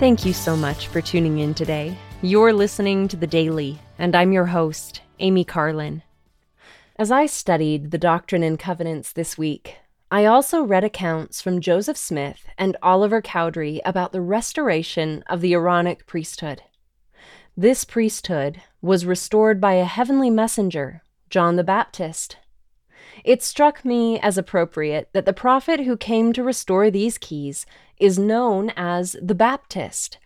Thank you so much for tuning in today. You're listening to The Daily, and I'm your host, Amy Carlin. As I studied the Doctrine and Covenants this week, I also read accounts from Joseph Smith and Oliver Cowdery about the restoration of the Aaronic priesthood. This priesthood was restored by a heavenly messenger, John the Baptist. It struck me as appropriate that the prophet who came to restore these keys is known as the Baptist.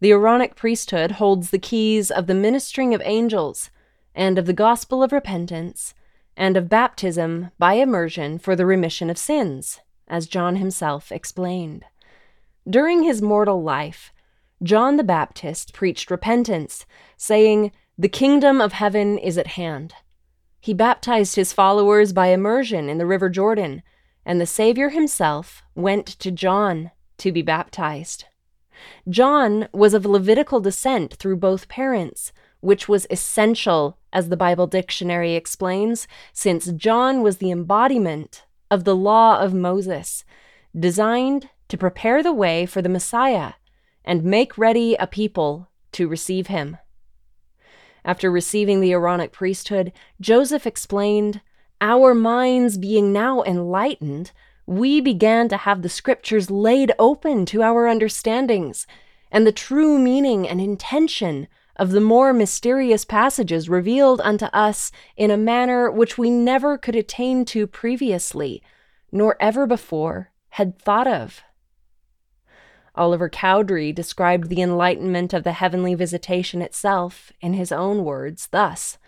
The Aaronic priesthood holds the keys of the ministering of angels, and of the gospel of repentance, and of baptism by immersion for the remission of sins, as John himself explained. During his mortal life, John the Baptist preached repentance, saying, The kingdom of heaven is at hand. He baptized his followers by immersion in the river Jordan, and the Savior himself went to John to be baptized. John was of Levitical descent through both parents, which was essential, as the Bible dictionary explains, since John was the embodiment of the law of Moses, designed to prepare the way for the Messiah and make ready a people to receive him. After receiving the Aaronic priesthood, Joseph explained, Our minds being now enlightened, we began to have the scriptures laid open to our understandings, and the true meaning and intention of the more mysterious passages revealed unto us in a manner which we never could attain to previously, nor ever before had thought of. Oliver Cowdery described the enlightenment of the heavenly visitation itself, in his own words, thus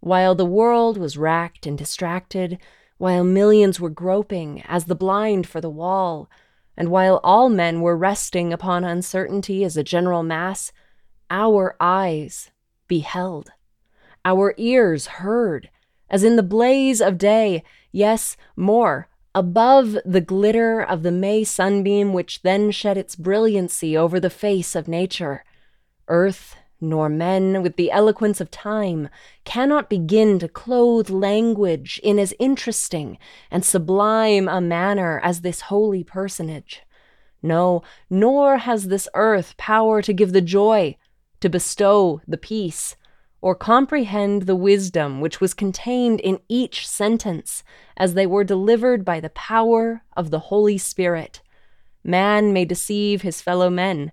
While the world was racked and distracted, while millions were groping as the blind for the wall, and while all men were resting upon uncertainty as a general mass, our eyes beheld, our ears heard, as in the blaze of day, yes, more, above the glitter of the May sunbeam which then shed its brilliancy over the face of nature. Earth nor men, with the eloquence of time, cannot begin to clothe language in as interesting and sublime a manner as this holy personage. No, nor has this earth power to give the joy, to bestow the peace, or comprehend the wisdom which was contained in each sentence as they were delivered by the power of the Holy Spirit. Man may deceive his fellow men,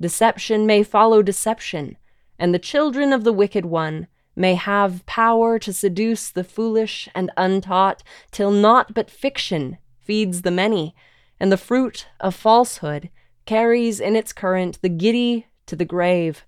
deception may follow deception, and the children of the wicked one may have power to seduce the foolish and untaught, till naught but fiction feeds the many, and the fruit of falsehood carries in its current the giddy to the grave.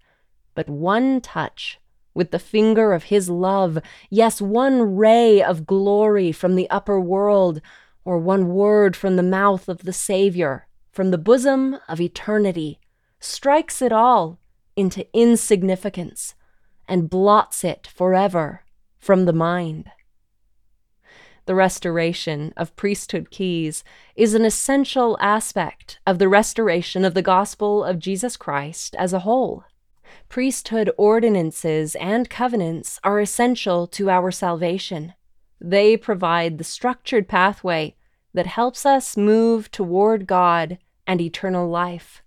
But one touch with the finger of his love, yes, one ray of glory from the upper world, or one word from the mouth of the Savior, from the bosom of eternity, strikes it all into insignificance and blots it forever from the mind. The restoration of priesthood keys is an essential aspect of the restoration of the gospel of Jesus Christ as a whole priesthood ordinances and covenants are essential to our salvation. They provide the structured pathway that helps us move toward God and eternal life.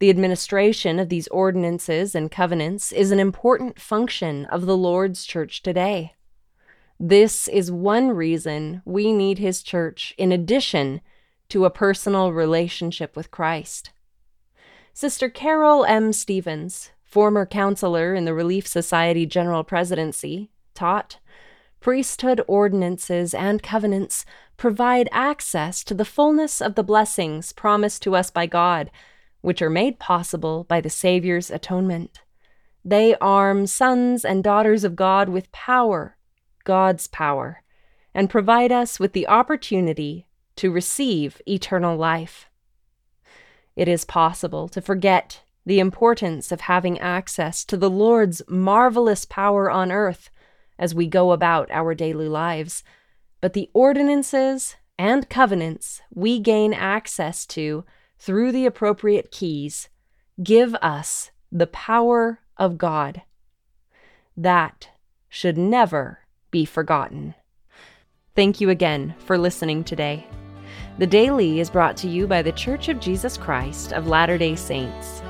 The administration of these ordinances and covenants is an important function of the Lord's church today. This is one reason we need His church in addition to a personal relationship with Christ. Sister Carole M. Stephens, former counselor in the Relief Society General Presidency, taught priesthood ordinances and covenants provide access to the fullness of the blessings promised to us by God, which are made possible by the Savior's atonement. They arm sons and daughters of God with power, God's power, and provide us with the opportunity to receive eternal life. It is possible to forget the importance of having access to the Lord's marvelous power on earth as we go about our daily lives, but the ordinances and covenants we gain access to through the appropriate keys give us the power of God. That should never be forgotten. Thank you again for listening today. The Daily is brought to you by The Church of Jesus Christ of Latter day Saints.